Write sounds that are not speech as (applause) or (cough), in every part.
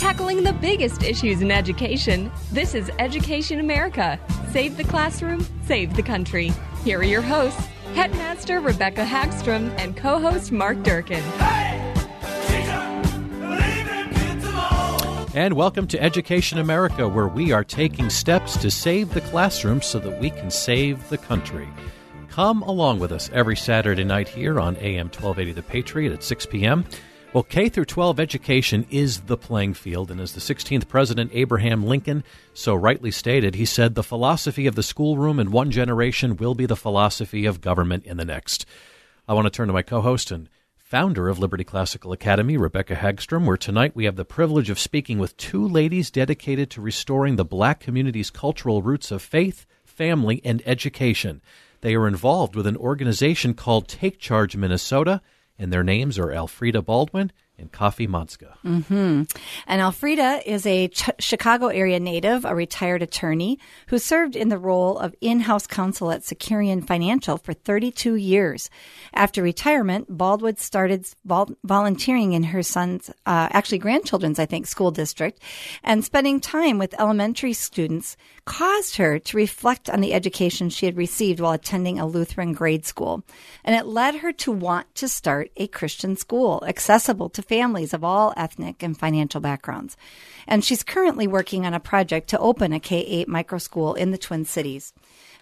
Tackling the biggest issues in education, this is Education America. Save the classroom, save the country. Here are your hosts, Headmaster Rebecca Hagstrom and co host Mark Durkin. And welcome to Education America, where we are taking steps to save the classroom so that we can save the country. Come along with us every Saturday night here on AM 1280 The Patriot at 6 p.m. Well, K through 12 education is the playing field, and as the 16th President Abraham Lincoln so rightly stated, he said, The philosophy of the schoolroom in one generation will be the philosophy of government in the next. I want to turn to my co host and founder of Liberty Classical Academy, Rebecca Hagstrom, where tonight we have the privilege of speaking with two ladies dedicated to restoring the black community's cultural roots of faith, family, and education. They are involved with an organization called Take Charge Minnesota, and their names are Alfreda Baldwin and Kofi Montzka. Mm-hmm. And Alfreda is a Ch- Chicago area native, a retired attorney who served in the role of in-house counsel at Securian Financial for 32 years. After retirement, Baldwin started vol- volunteering in her son's, uh, actually grandchildren's, I think, school district, and spending time with elementary students caused her to reflect on the education she had received while attending a Lutheran grade school. And it led her to want to start a Christian school accessible to families of all ethnic and financial backgrounds. And she's currently working on a project to open a K 8 micro school in the Twin Cities.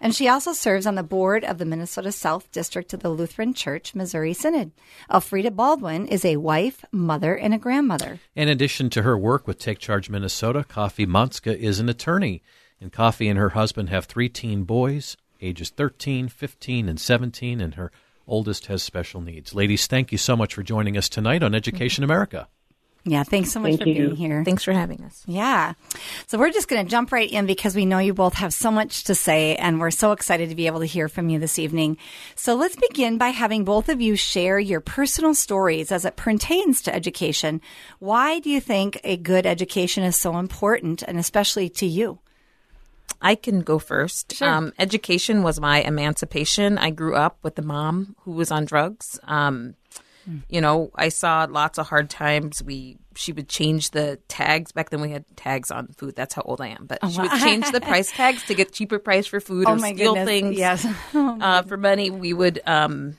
And she also serves on the board of the Minnesota South District of the Lutheran Church Missouri Synod. Alfreda Baldwin is a wife, mother, and a grandmother. In addition to her work with Take Charge Minnesota, Kofi Montzka is an attorney. And Kofi and her husband have three teen boys, ages 13, 15, and 17, and her oldest has special needs. Ladies, thank you so much for joining us tonight on Education America. Yeah, thanks so much Thank for you. being here. Thanks for having us. Yeah. So we're just going to jump right in because we know you both have so much to say and we're so excited to be able to hear from you this evening. So let's begin by having both of you share your personal stories as it pertains to education. Why do you think a good education is so important and especially to you? I can go first. Sure. Um, education was my emancipation. I grew up with a mom who was on drugs. Um, You know, I saw lots of hard times. We she would change the tags. Back then, we had tags on food. That's how old I am. But she would change the (laughs) price tags to get cheaper price for food Oh or steal goodness. things. Yes. (laughs) uh, for money. We would, um,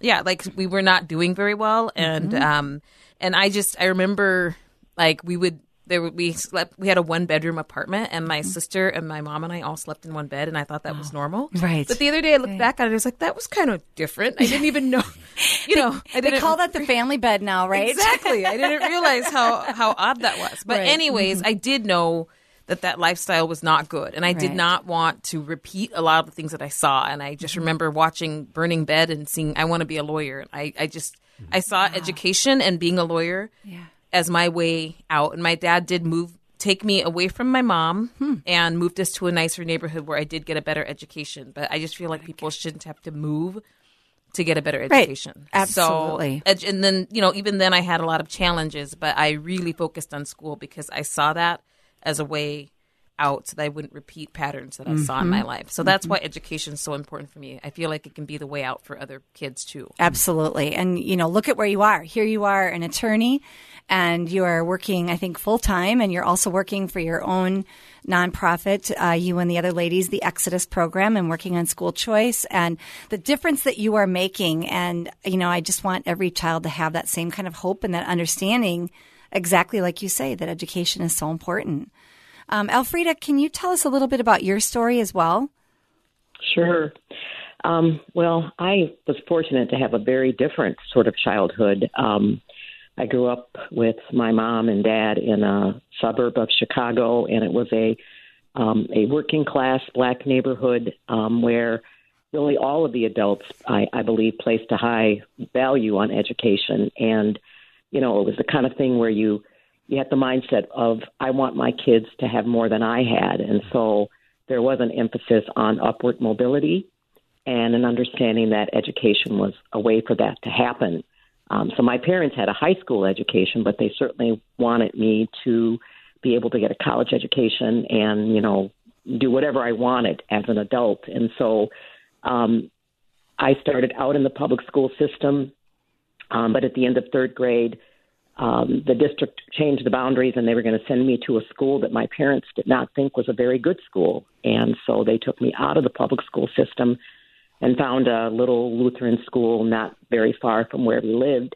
yeah, like we were not doing very well, and Mm-hmm. um, and I just I remember like we would there would- we slept we had a one bedroom apartment, and Mm-hmm. my sister and my mom and I all slept in one bed, and I thought that was normal. Right. But the other day I looked back at it, I was like, that was kind of different. I didn't even know, (laughs) you know, They didn't call that the family bed now, right? Exactly. I didn't (laughs) realize how how odd that was. But Right. anyways, mm-hmm. I did know that that lifestyle was not good, and I did not want to repeat a lot of the things that I saw. And I just mm-hmm. remember watching Burning Bed and seeing I want to be a lawyer. I I just mm-hmm. I saw education and being a lawyer Yeah. As my way out. And my dad did move take me away from my mom Hmm. and moved us to a nicer neighborhood where I did get a better education. But I just feel like people shouldn't have to move to get a better Right. education. Absolutely. So, and then, you know, even then I had a lot of challenges, but I really focused on school because I saw that as a way out so that I wouldn't repeat patterns that I saw in Mm-hmm. my life. So that's why education is so important for me. I feel like it can be the way out for other kids too. Absolutely. And, you know, look at where you are. Here you are, an attorney, and you are working, I think, full time, and you're also working for your own nonprofit, uh, you and the other ladies, the Exodus program, and working on school choice and the difference that you are making. And, you know, I just want every child to have that same kind of hope and that understanding, exactly like you say, that education is so important. Um, Alfreda, can you tell us a little bit about your story as well? Sure. Um, well, I was fortunate to have a very different sort of childhood. Um, I grew up with my mom and dad in a suburb of Chicago, and it was a um, a working class black neighborhood um, where really all of the adults, I, I believe, placed a high value on education. And you know, it was the kind of thing where you you had the mindset of I want my kids to have more than I had, and so there was an emphasis on upward mobility and an understanding that education was a way for that to happen. Um, so my parents had a high school education, but they certainly wanted me to be able to get a college education and you know do whatever I wanted as an adult. And so um, I started out in the public school system, um, but at the end of third grade, um, the district changed the boundaries and they were going to send me to a school that my parents did not think was a very good school. And so they took me out of the public school system and found a little Lutheran school not very far from where we lived.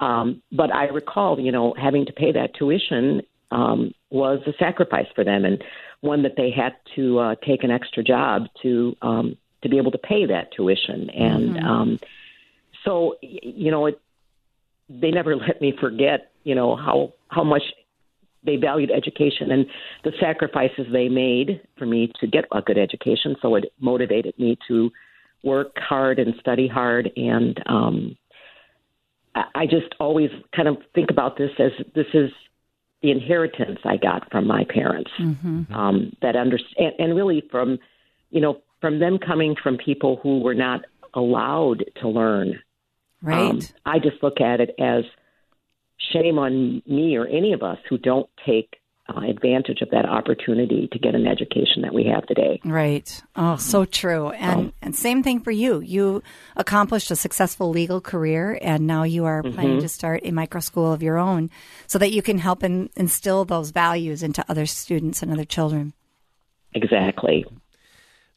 Um, but I recall, you know, having to pay that tuition um, was a sacrifice for them, and one that they had to uh, take an extra job to um, to be able to pay that tuition. And Mm-hmm. um, so, y- you know, it, they never (laughs) let me forget, you know, how how much they valued education and the sacrifices they made for me to get a good education. So it motivated me to work hard and study hard. And um, I, just always kind of think about this as this is the inheritance I got from my parents. Um, that understand and really from, you know, from them coming from people who were not allowed to learn. Right. Um, I just look at it as shame on me or any of us who don't take uh, advantage of that opportunity to get an education that we have today. Right. Oh, so true. And and same thing for you. You accomplished a successful legal career and now you are planning to start a micro school of your own so that you can help in, instill those values into other students and other children. Exactly.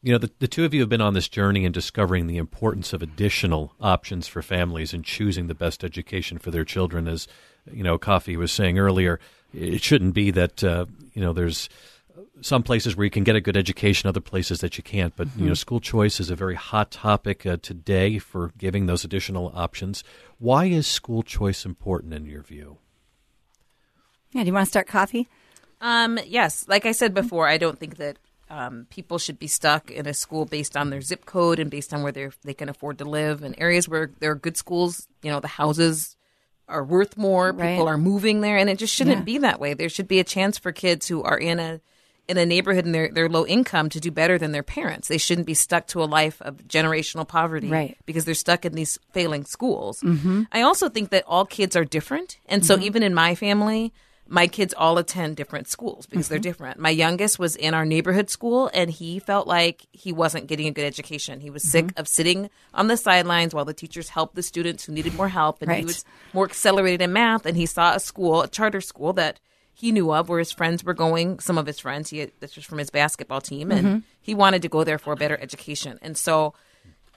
You know, the, the two of you have been on this journey in discovering the importance of additional options for families and choosing the best education for their children. As, you know, Kofi was saying earlier, it shouldn't be that, uh, you know, there's some places where you can get a good education, other places that you can't. But, you know, school choice is a very hot topic uh, today for giving those additional options. Why is school choice important in your view? Yeah, do you want to start Kofi? Um, yes, like I said before, I don't think that um, people should be stuck in a school based on their zip code and based on where they they can afford to live. In areas where there are good schools, you know, the houses are worth more. Right. People are moving there, and it just shouldn't Yeah. be that way. There should be a chance for kids who are in a in a neighborhood and they're, they're low income to do better than their parents. They shouldn't be stuck to a life of generational poverty Right. because they're stuck in these failing schools. Mm-hmm. I also think that all kids are different. And so even in my family, my kids all attend different schools because they're mm-hmm. different. My youngest was in our neighborhood school and he felt like he wasn't getting a good education. He was sick mm-hmm. of sitting on the sidelines while the teachers helped the students who needed more help and Right. he was more accelerated in math and he saw a school, a charter school that he knew of where his friends were going, some of his friends, he had, this was from his basketball team and mm-hmm. he wanted to go there for a better education. And so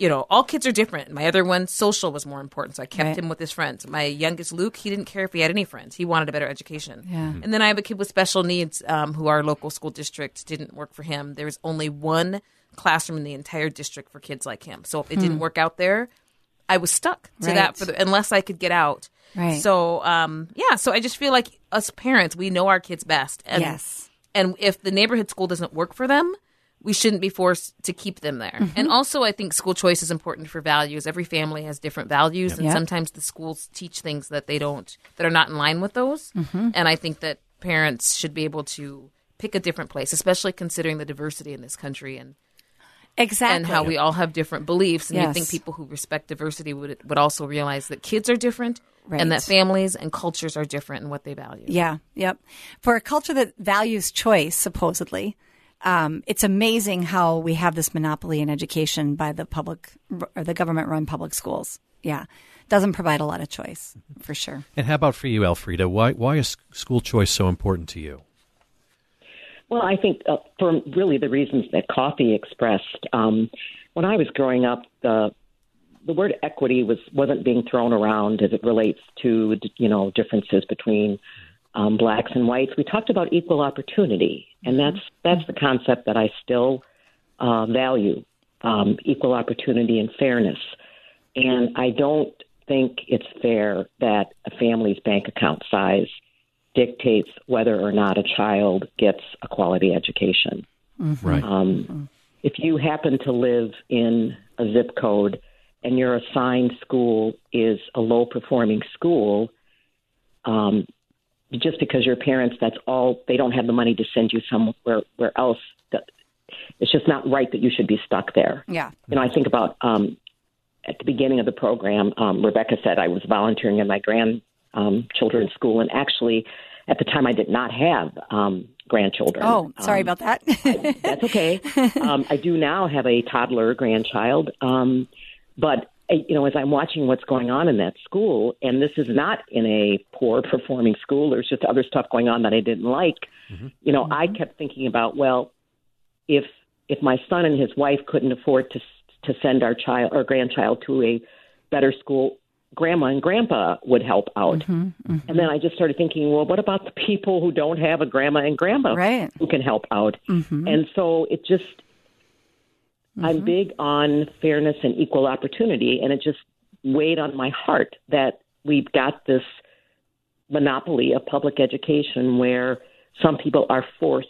you know, all kids are different. My other one, social was more important, so I kept Right. him with his friends. My youngest, Luke, he didn't care if he had any friends. He wanted a better education. Yeah. And then I have a kid with special needs um, who our local school district didn't work for him. There was only one classroom in the entire district for kids like him. So if it didn't work out there, I was stuck to Right. that for the, unless I could get out. Right. So um, yeah, so I just feel like us parents, we know our kids best. And, Yes. And if the neighborhood school doesn't work for them, we shouldn't be forced to keep them there. Mm-hmm. And also, I think school choice is important for values. Every family has different values, and Yep. sometimes the schools teach things that they don't, that are not in line with those. Mm-hmm. And I think that parents should be able to pick a different place, especially considering the diversity in this country and Exactly. and how we all have different beliefs. And you think people who respect diversity would would also realize that kids are different Right. and that families and cultures are different in what they value. Yeah, yep. For a culture that values choice, supposedly, um, it's amazing how we have this monopoly in education by the public or the government run public schools. Yeah, doesn't provide a lot of choice for sure. And how about for you, Alfreda? Why, why is school choice so important to you? Well, I think uh, for really the reasons that Kofi expressed. Um, when I was growing up, the the word equity was wasn't being thrown around as it relates to you know differences between um, blacks and whites. We talked about equal opportunity, and that's that's the concept that I still uh, value. um, equal opportunity and fairness. And I don't think it's fair that a family's bank account size dictates whether or not a child gets a quality education. Mm-hmm. Right. Um, if you happen to live in a zip code and your assigned school is a low performing school, um, just because your parents, that's all, they don't have the money to send you somewhere where else. That, it's just not right that you should be stuck there. Yeah. You know, I think about um, at the beginning of the program, um, Rebecca said I was volunteering in my grandchildren's um, school, and actually, at the time, I did not have um, grandchildren. Oh, sorry um, about that. I, that's okay. (laughs) Um, I do now have a toddler grandchild, um, but you know, as I'm watching what's going on in that school, and this is not in a poor performing school, there's just other stuff going on that I didn't like. Mm-hmm. You know, mm-hmm. I kept thinking about, well, if if my son and his wife couldn't afford to to send our child or grandchild to a better school, grandma and grandpa would help out. Mm-hmm, mm-hmm. And then I just started thinking, well, what about the people who don't have a grandma and grandpa right. who can help out? Mm-hmm. And so it just, I'm mm-hmm. big on fairness and equal opportunity, and it just weighed on my heart that we've got this monopoly of public education where some people are forced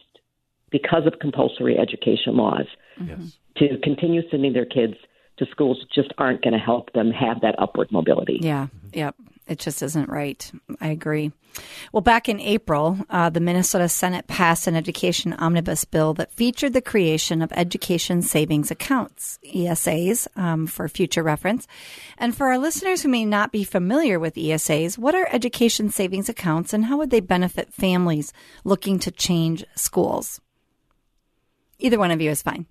because of compulsory education laws yes. to continue sending their kids to schools that just aren't going to help them have that upward mobility. Yeah, yep. It just isn't right. I agree. Well, back in April, uh, the Minnesota Senate passed an education omnibus bill that featured the creation of education savings accounts, ESAs, um, for future reference. And for our listeners who may not be familiar with ESAs, what are education savings accounts and how would they benefit families looking to change schools? Either one of you is fine.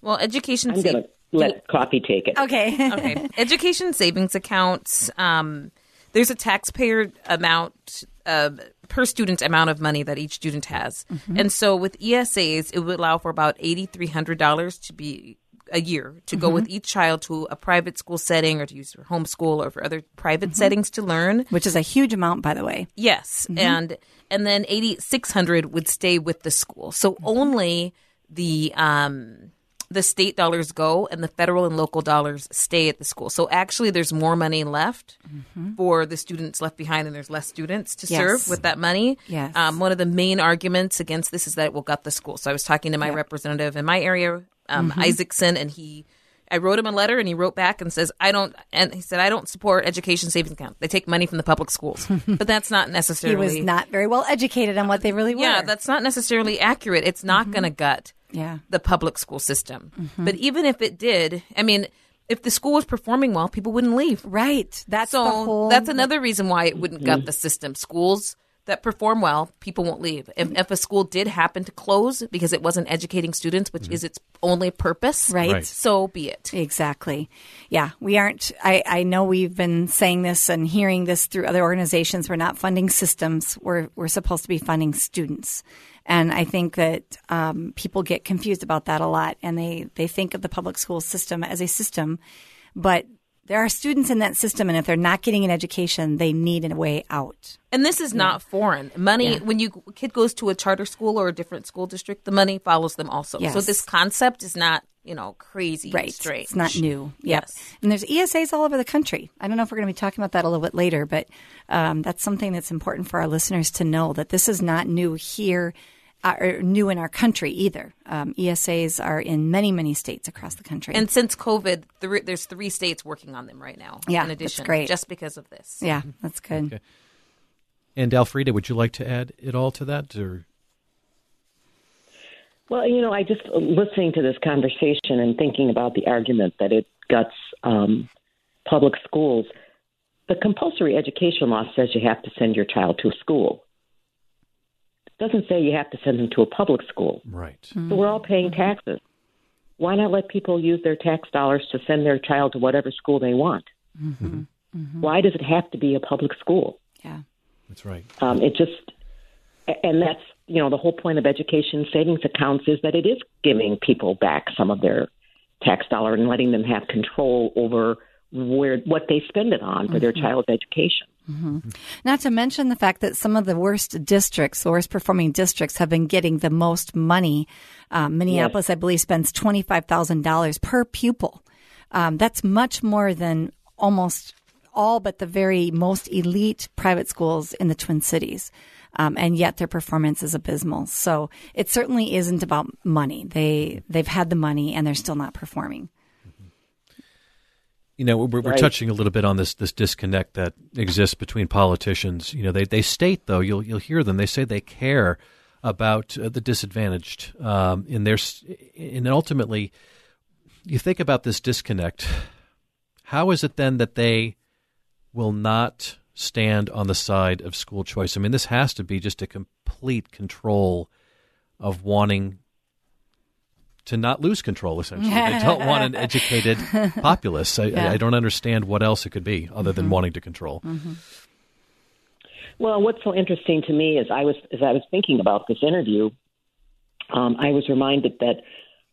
Well, education. I'm going to let Kofi take it. Okay. (laughs) okay. Education savings accounts. Um, there's a taxpayer amount uh, per student amount of money that each student has, mm-hmm. and so with ESAs, it would allow for about eighty three hundred dollars to be a year to mm-hmm. go with each child to a private school setting or to use for homeschool or for other private mm-hmm. settings to learn which is a huge amount by the way yes mm-hmm. and and then 8600 would stay with the school so only the um the state dollars go and the federal and local dollars stay at the school. So actually, there's more money left mm-hmm. for the students left behind, and there's less students to yes. serve with that money. Yes. Um, one of the main arguments against this is that it will gut the school. So I was talking to my yep. representative in my area, um, mm-hmm. Isaacson, and he. I wrote him a letter and he wrote back and says, I don't, and he said, I don't support education savings account. They take money from the public schools. (laughs) but that's not necessarily. he was not very well educated on what they really were. Yeah, that's not necessarily accurate. It's not mm-hmm. going to gut yeah. the public school system. Mm-hmm. But even if it did, I mean, if the school was performing well, people wouldn't leave. Right. That's so whole... that's another reason why it wouldn't gut the system. Schools that perform well, people won't leave. If, if a school did happen to close because it wasn't educating students, which mm-hmm. is its only purpose, right. right? So be it. Exactly. Yeah, we aren't. I, I know we've been saying this and hearing this through other organizations. We're not funding systems. We're we're supposed to be funding students. And I think that um, people get confused about that a lot, and they they think of the public school system as a system, but there are students in that system, and if they're not getting an education, they need a way out. And this is yeah. not foreign. Money, yeah. when you kid goes to a charter school or a different school district, the money follows them also. Yes. So this concept is not, you know, crazy right. strange. It's not new. Yep. Yes. And there's ESAs all over the country. I don't know if we're going to be talking about that a little bit later, but um, that's something that's important for our listeners to know that this is not new here are uh, new in our country either. Um, ESAs are in many, many states across the country. And since COVID, th- there's three states working on them right now. Yeah, in addition, that's great. just because of this. Yeah, that's good. Okay. And Alfreda, would you like to add it all to that, or? Well, you know, I just listening to this conversation and thinking about the argument that it guts um, public schools. The compulsory education law says you have to send your child to a school It doesn't say you have to send them to a public school. Right. Mm-hmm. So we're all paying taxes. Why not let people use their tax dollars to send their child to whatever school they want? Mm-hmm. Mm-hmm. Why does it have to be a public school? Yeah, that's right. Um, it just, and that's you know the whole point of education savings accounts is that it is giving people back some of their tax dollar and letting them have control over where what they spend it on for their child's education. Not to mention the fact that some of the worst districts, the worst performing districts, have been getting the most money. Um, Minneapolis, I believe, spends twenty five thousand dollars per pupil. Um, that's much more than almost all but the very most elite private schools in the Twin Cities. Um, and yet their performance is abysmal. So it certainly isn't about money. They they've had the money and they're still not performing. You know, we're, we're Right. touching a little bit on this this disconnect that exists between politicians. You know, they they state though you'll you'll hear them. They say they care about uh, the disadvantaged um, in their and ultimately, you think about this disconnect. How is it then that they will not stand on the side of school choice? I mean, this has to be just a complete control of wanting to not lose control. Essentially, they don't want an (laughs) educated populace. I, Yeah. I don't understand what else it could be other than wanting to control. Well, what's so interesting to me is I was as I was thinking about this interview, um, I was reminded that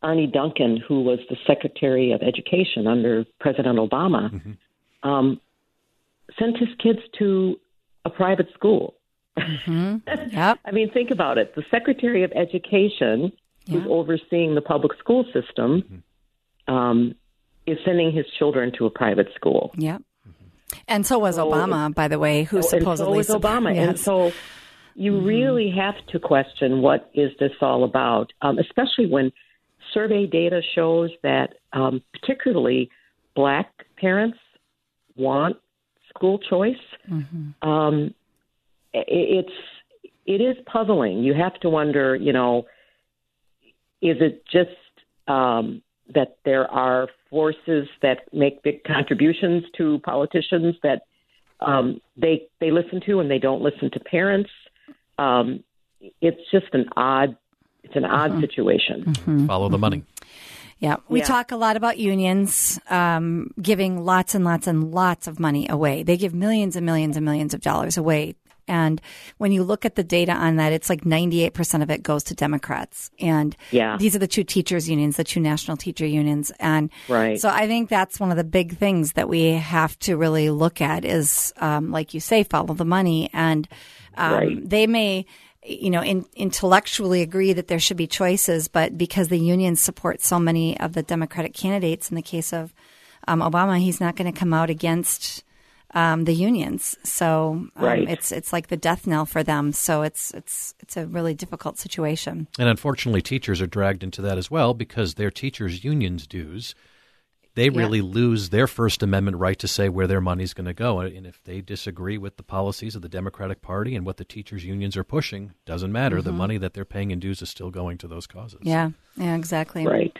Arne Duncan, who was the Secretary of Education under President Obama, um, sent his kids to a private school. (laughs) Yep. I mean, think about it. The Secretary of Education, who's overseeing the public school system, um, is sending his children to a private school. Yep. And so was So- Obama, by the way, who Oh, supposedly and so was Obama. And Yes. Mm-hmm. so you really have to question what is this all about, um, especially when survey data shows that um, particularly black parents want school choice. Mm-hmm. Um, i- it's it is puzzling. You have to wonder, you know, is it just um, that there are forces that make big (laughs) contributions to politicians that um, they they listen to and they don't listen to parents? Um, it's just an odd it's an odd Mm-hmm. situation. Follow the money. Yeah, we Yeah. talk a lot about unions um, giving lots and lots and lots of money away. They give millions and millions and millions of dollars away. And when you look at the data on that, it's like 98% of it goes to Democrats. And Yeah. these are the two teachers unions, the two national teacher unions. And Right. so I think that's one of the big things that we have to really look at is, um, like you say, follow the money. And um, Right. they may, you know, in, intellectually agree that there should be choices, but because the unions support so many of the Democratic candidates, in the case of um, Obama, he's not going to come out against um, the unions. So um, Right. it's it's like the death knell for them. So it's it's it's a really difficult situation. And unfortunately, teachers are dragged into that as well because their teachers' unions dues. They really lose their First Amendment right to say where their money's going to go. And if they disagree with the policies of the Democratic Party and what the teachers' unions are pushing, doesn't matter. The money that they're paying in dues is still going to those causes. Yeah, yeah, exactly. Right.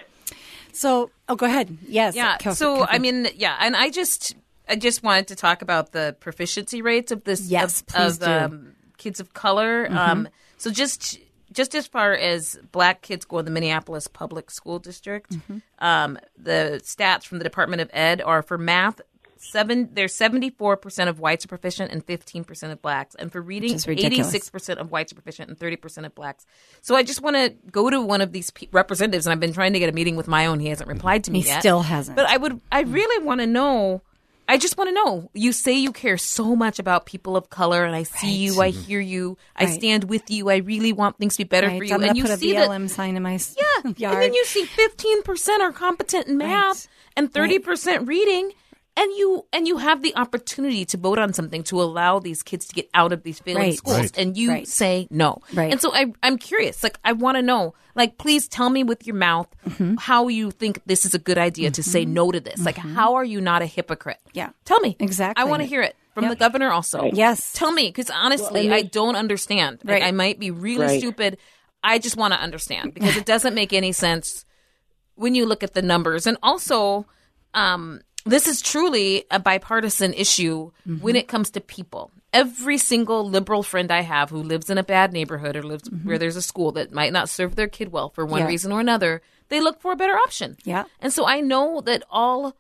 So, oh, go ahead. Yes. Yeah. Kel- So Kel- I mean, yeah, and I just I just wanted to talk about the proficiency rates of this Yes, of, please of do. Mm-hmm. um, kids of color. Um, so just just as far as black kids go in the Minneapolis public school district, Mm-hmm. um, the stats from the Department of Ed are for math. Seven, there's 74% of whites are proficient and 15% of blacks. And for reading, 86% of whites are proficient and 30% of blacks. So I just want to go to one of these pe- representatives, and I've been trying to get a meeting with my own. He hasn't replied to me He yet. still hasn't. But I would, I really want to know. I just want to know. You say you care so much about people of color, and I see you, I hear you, I stand with you. I really want things to be better Right, for you, I'm and you put a see BLM that. sign in my Yeah, yard. and then you see fifteen percent are competent in math Right. and thirty percent reading, and you and you have the opportunity to vote on something to allow these kids to get out of these failing Right. schools, Right. and you Right. say no. Right. And so I, I'm curious. Like I want to know. Like, please tell me with your mouth Mm-hmm. how you think this is a good idea to say no to this. Like, how are you not a hypocrite? Yeah. Tell me Exactly. I want to hear it from Yep. the governor also. Yes. Tell me, because honestly, and I they- don't understand. Like, Right. I might be really Right. stupid. I just want to understand because it doesn't make any sense when you look at the numbers. And also, um, this is truly a bipartisan issue when it comes to people. Every single liberal friend I have who lives in a bad neighborhood or lives where there's a school that might not serve their kid well for one Yeah. reason or another, they look for a better option. Yeah. And so I know that all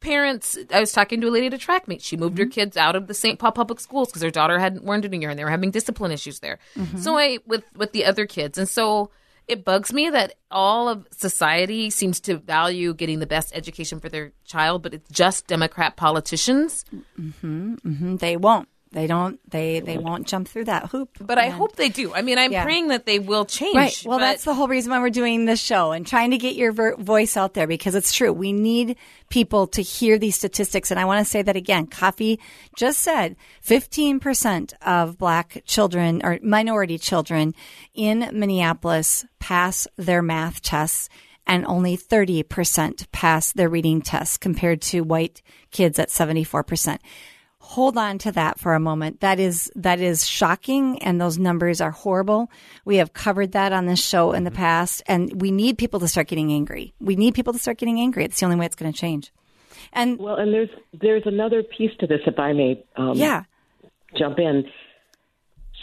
parents i was talking to a lady at a track meet she moved her mm-hmm. kids out of the st paul public schools because her daughter hadn't learned in a year and they were having discipline issues there mm-hmm. so i with with the other kids and so it bugs me that all of society seems to value getting the best education for their child, but it's just Democrat politicians. Mm-hmm, mm-hmm. They won't. They don't. They they won't jump through that hoop. But I hope they do. I mean, I'm Yeah. praying that they will change. Right. Well, but- that's the whole reason why we're doing this show and trying to get your ver- voice out there because it's true. We need people to hear these statistics. And I want to say that again. Kofi just said 15% of black children or minority children in Minneapolis pass their math tests and only 30% pass their reading tests compared to white kids at 74% hold on to that for a moment. That is that is shocking and those numbers are horrible. We have covered that on this show in the past and we need people to start getting angry. We need people to start getting angry. It's the only way it's going to change. And well, and there's there's another piece to this, if I may. Um, yeah. jump in.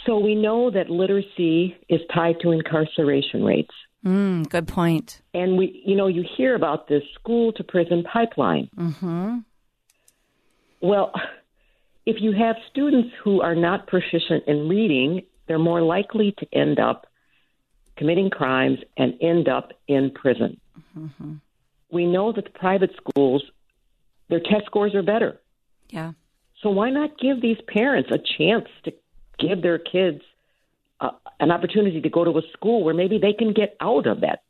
So we know that literacy is tied to incarceration rates. Mm, good point. And we, you know, you hear about this school to prison pipeline. Mm-hmm. Well, if you have students who are not proficient in reading, they're more likely to end up committing crimes and end up in prison. Mm-hmm. We know that the private schools, their test scores are better. Yeah. So why not give these parents a chance to give their kids uh, an opportunity to go to a school where maybe they can get out of that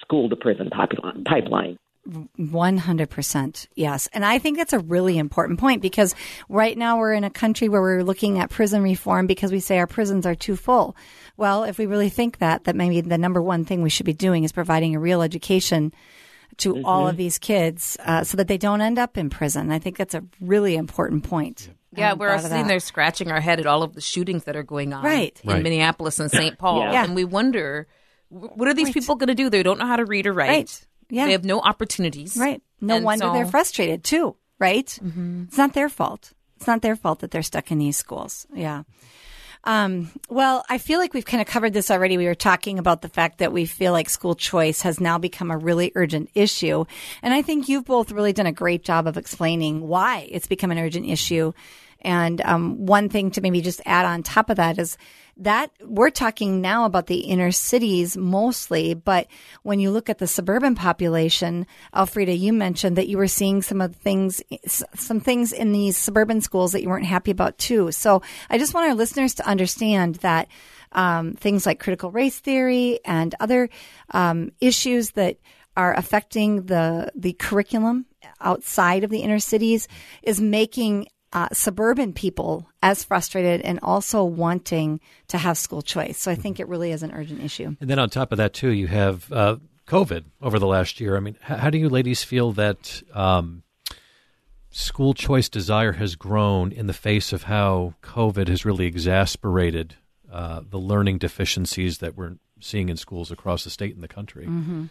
school to prison pipeline? Pipeline? 100%. Yes. And I think that's a really important point because right now we're in a country where we're looking at prison reform because we say our prisons are too full. Well, if we really think that, that maybe the number one thing we should be doing is providing a real education to all of these kids uh, so that they don't end up in prison. I think that's a really important point. Yeah, I'm we're proud sitting there scratching our head at all of the shootings that are going on Right. in Right. Minneapolis and St. Paul. Yeah. And we wonder, what are these people going to do? They don't know how to read or write. Right. Yeah. They have no opportunities. Right. No And wonder so- they're frustrated too, right? It's not their fault. It's not their fault that they're stuck in these schools. Yeah. Um, well, I feel like we've kind of covered this already. We were talking about the fact that we feel like school choice has now become a really urgent issue. And I think you've both really done a great job of explaining why it's become an urgent issue. And um, one thing to maybe just add on top of that is that we're talking now about the inner cities mostly, but when you look at the suburban population, Alfreda, you mentioned that you were seeing some of the things, some things in these suburban schools that you weren't happy about too. So I just want our listeners to understand that um, things like critical race theory and other um, issues that are affecting the the curriculum outside of the inner cities is making uh, suburban people as frustrated and also wanting to have school choice. So I think it really is an urgent issue. And then on top of that, too, you have uh, COVID over the last year. I mean, how, how do you ladies feel that um, school choice desire has grown in the face of how COVID has really exasperated uh, the learning deficiencies that we're seeing in schools across the state and the country? Mm-hmm.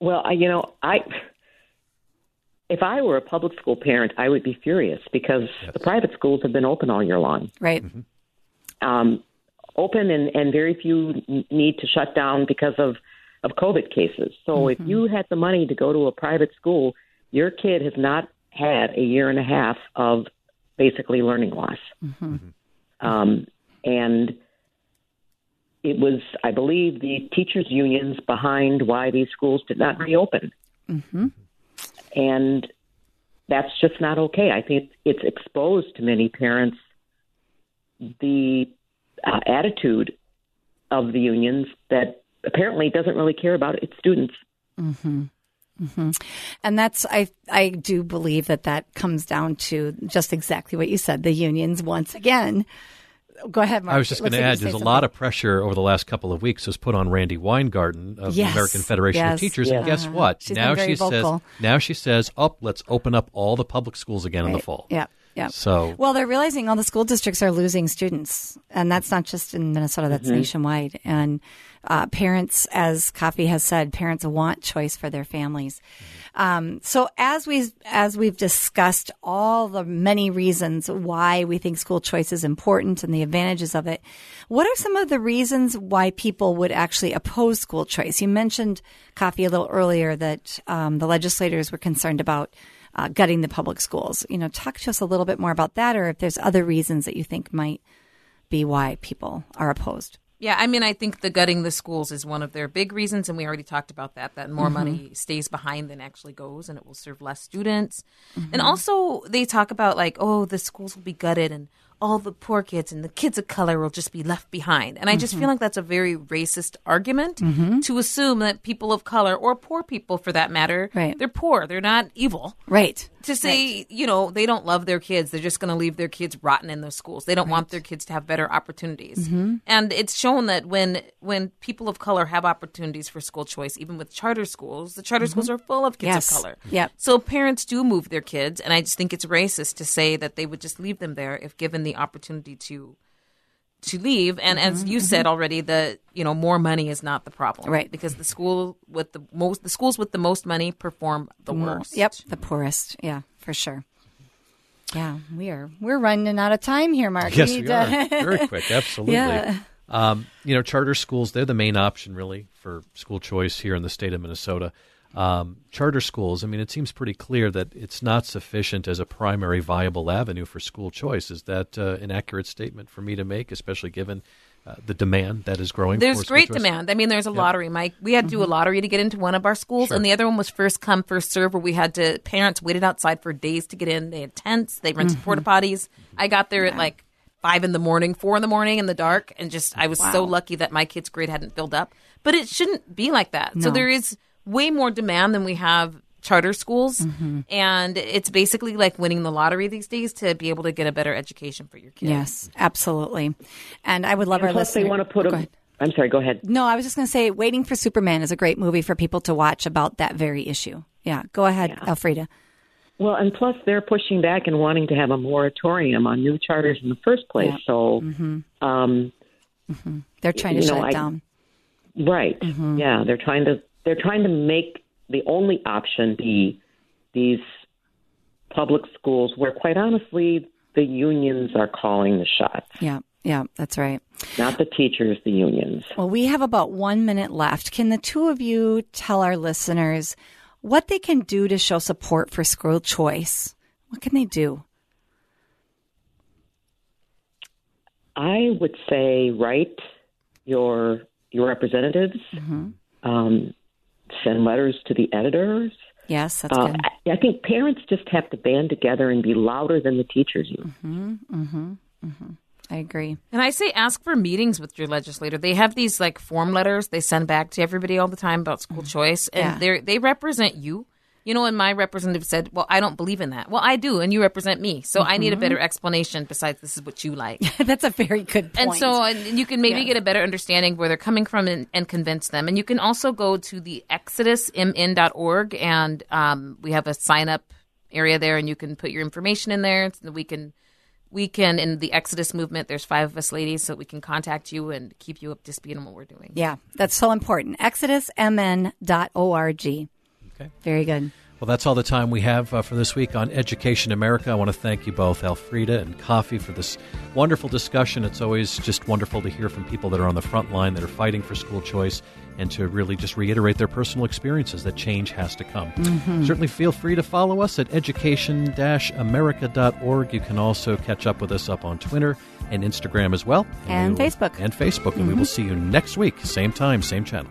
Well, I, you know, I if I were a public school parent, I would be furious because the private schools have been open all year long. Right. Um, open and, and very few need to shut down because of, of COVID cases. So if you had the money to go to a private school, your kid has not had a year and a half of basically learning loss. Um, and it was, I believe, the teachers' unions behind why these schools did not reopen. Mm-hmm. And that's just not okay. I think it's exposed to many parents the uh, attitude of the unions that apparently doesn't really care about its students. Mm-hmm. hmm And that's I I do believe that that comes down to just exactly what you said. The unions once again. Go ahead, Mark. I was just going to add, there's a lot of pressure over the last couple of weeks was put on Randi Weingarten of Yes, the American Federation yes, of Teachers. And yes. guess what? She's now she says, now she says, "Up, let's open up all the public schools again in the fall." Yeah, yeah. So Well, they're realizing all the school districts are losing students, and that's not just in Minnesota; that's Mhm. nationwide. And uh, parents, as Kofi has said, parents want choice for their families. Um, so, as we as we've discussed all the many reasons why we think school choice is important and the advantages of it, what are some of the reasons why people would actually oppose school choice? You mentioned Kofi a little earlier that um, the legislators were concerned about uh, gutting the public schools. You know, talk to us a little bit more about that, or if there's other reasons that you think might be why people are opposed. Yeah, I mean, I think the gutting the schools is one of their big reasons, and we already talked about that. That more Mhm. money stays behind than actually goes, and it will serve less students. Mm-hmm. And also, they talk about like, oh, the schools will be gutted, and all the poor kids and the kids of color will just be left behind. And I just Mhm. feel like that's a very racist argument Mhm. to assume that people of color or poor people, for that matter, Right. they're poor, they're not evil. Right. To say, you know, they don't love their kids, they're just going to leave their kids rotten in those schools. They don't want their kids to have better opportunities. Mhm. And it's shown that when when people of color have opportunities for school choice, even with charter schools, the charter Mhm. schools are full of kids Yes. of color. Yep. So parents do move their kids, and I just think it's racist to say that they would just leave them there if given the opportunity to to leave. And as Mhm, you said already, the you know more money is not the problem, Right. Because the school with the most the schools with the most money perform the worst. Yep, the poorest. Yeah, for sure. Yeah, we are. We're running out of time here, Mark. Yes, need we are. (laughs) Very quick, absolutely. Yeah. Um, you know, charter schools, they're the main option really for school choice here in the state of Minnesota. Um, charter schools, I mean, it seems pretty clear that it's not sufficient as a primary viable avenue for school choice. Is that uh, an accurate statement for me to make, especially given uh, the demand that is growing? There's great demand. I mean, there's a lottery, Mike. We had to do a lottery to get into one of our schools, Sure. and the other one was first come, first serve, where we had to parents waited outside for days to get in. They had tents, they rented Mhm. porta potties. I got there at like five in the morning, four in the morning in the dark, and just I was so lucky that my kid's grade hadn't filled up. But it shouldn't be like that. So there is way more demand than we have charter schools, Mm-hmm. and it's basically like winning the lottery these days to be able to get a better education for your kids. Yes, absolutely. And I would love And our plus, they listeners. want to put Go a. ahead. I'm sorry. Go ahead. No, I was just going to say, Waiting for Superman is a great movie for people to watch about that very issue. Yeah, go ahead, Alfreda. Well, and plus they're pushing back and wanting to have a moratorium on new charters in the first place. Yeah. So, Mhm. um, They're trying to shut know, it I- down. right? Mm-hmm. Yeah, they're trying to they're trying to make the only option be these public schools, where quite honestly the unions are calling the shots, Yeah, yeah, that's right. not the teachers, the unions. Well, we have about one minute left. Can the two of you tell our listeners what they can do to show support for school choice? What can they do? I would say write your your representatives, Mm-hmm. um, send letters to the editors. Yes, that's Uh, good. I, I think parents just have to band together and be louder than the teachers use. Mm-hmm, mm-hmm, mm-hmm. I agree. And I say ask for meetings with your legislator. They have these like form letters they send back to everybody all the time about school choice, and. Yeah. they they represent you. You know, and my representative said, "Well, I don't believe in that." Well, I do, and you represent me, so I need a Mhm. better explanation besides this is what you like. (laughs) that's a very good point. And so and you can maybe Yeah. get a better understanding where they're coming from and, and convince them. And you can also go to the exodusmn.org and um, we have a sign up area there and you can put your information in there. So we can we can in the Exodus movement. There's five of us ladies, so we can contact you and keep you up to speed on what we're doing. Yeah, that's so important. ExodusMN.org. Okay. Very good. Well, that's all the time we have uh, for this week on Education America. I want to thank you both, Alfreda and Kofi, for this wonderful discussion. It's always just wonderful to hear from people that are on the front line, that are fighting for school choice, and to really just reiterate their personal experiences that change has to come. Mhm. Certainly feel free to follow us at education america.org. You can also catch up with us up on Twitter and Instagram as well. And we will- Facebook. And Facebook. And we will see you next week, same time, same channel.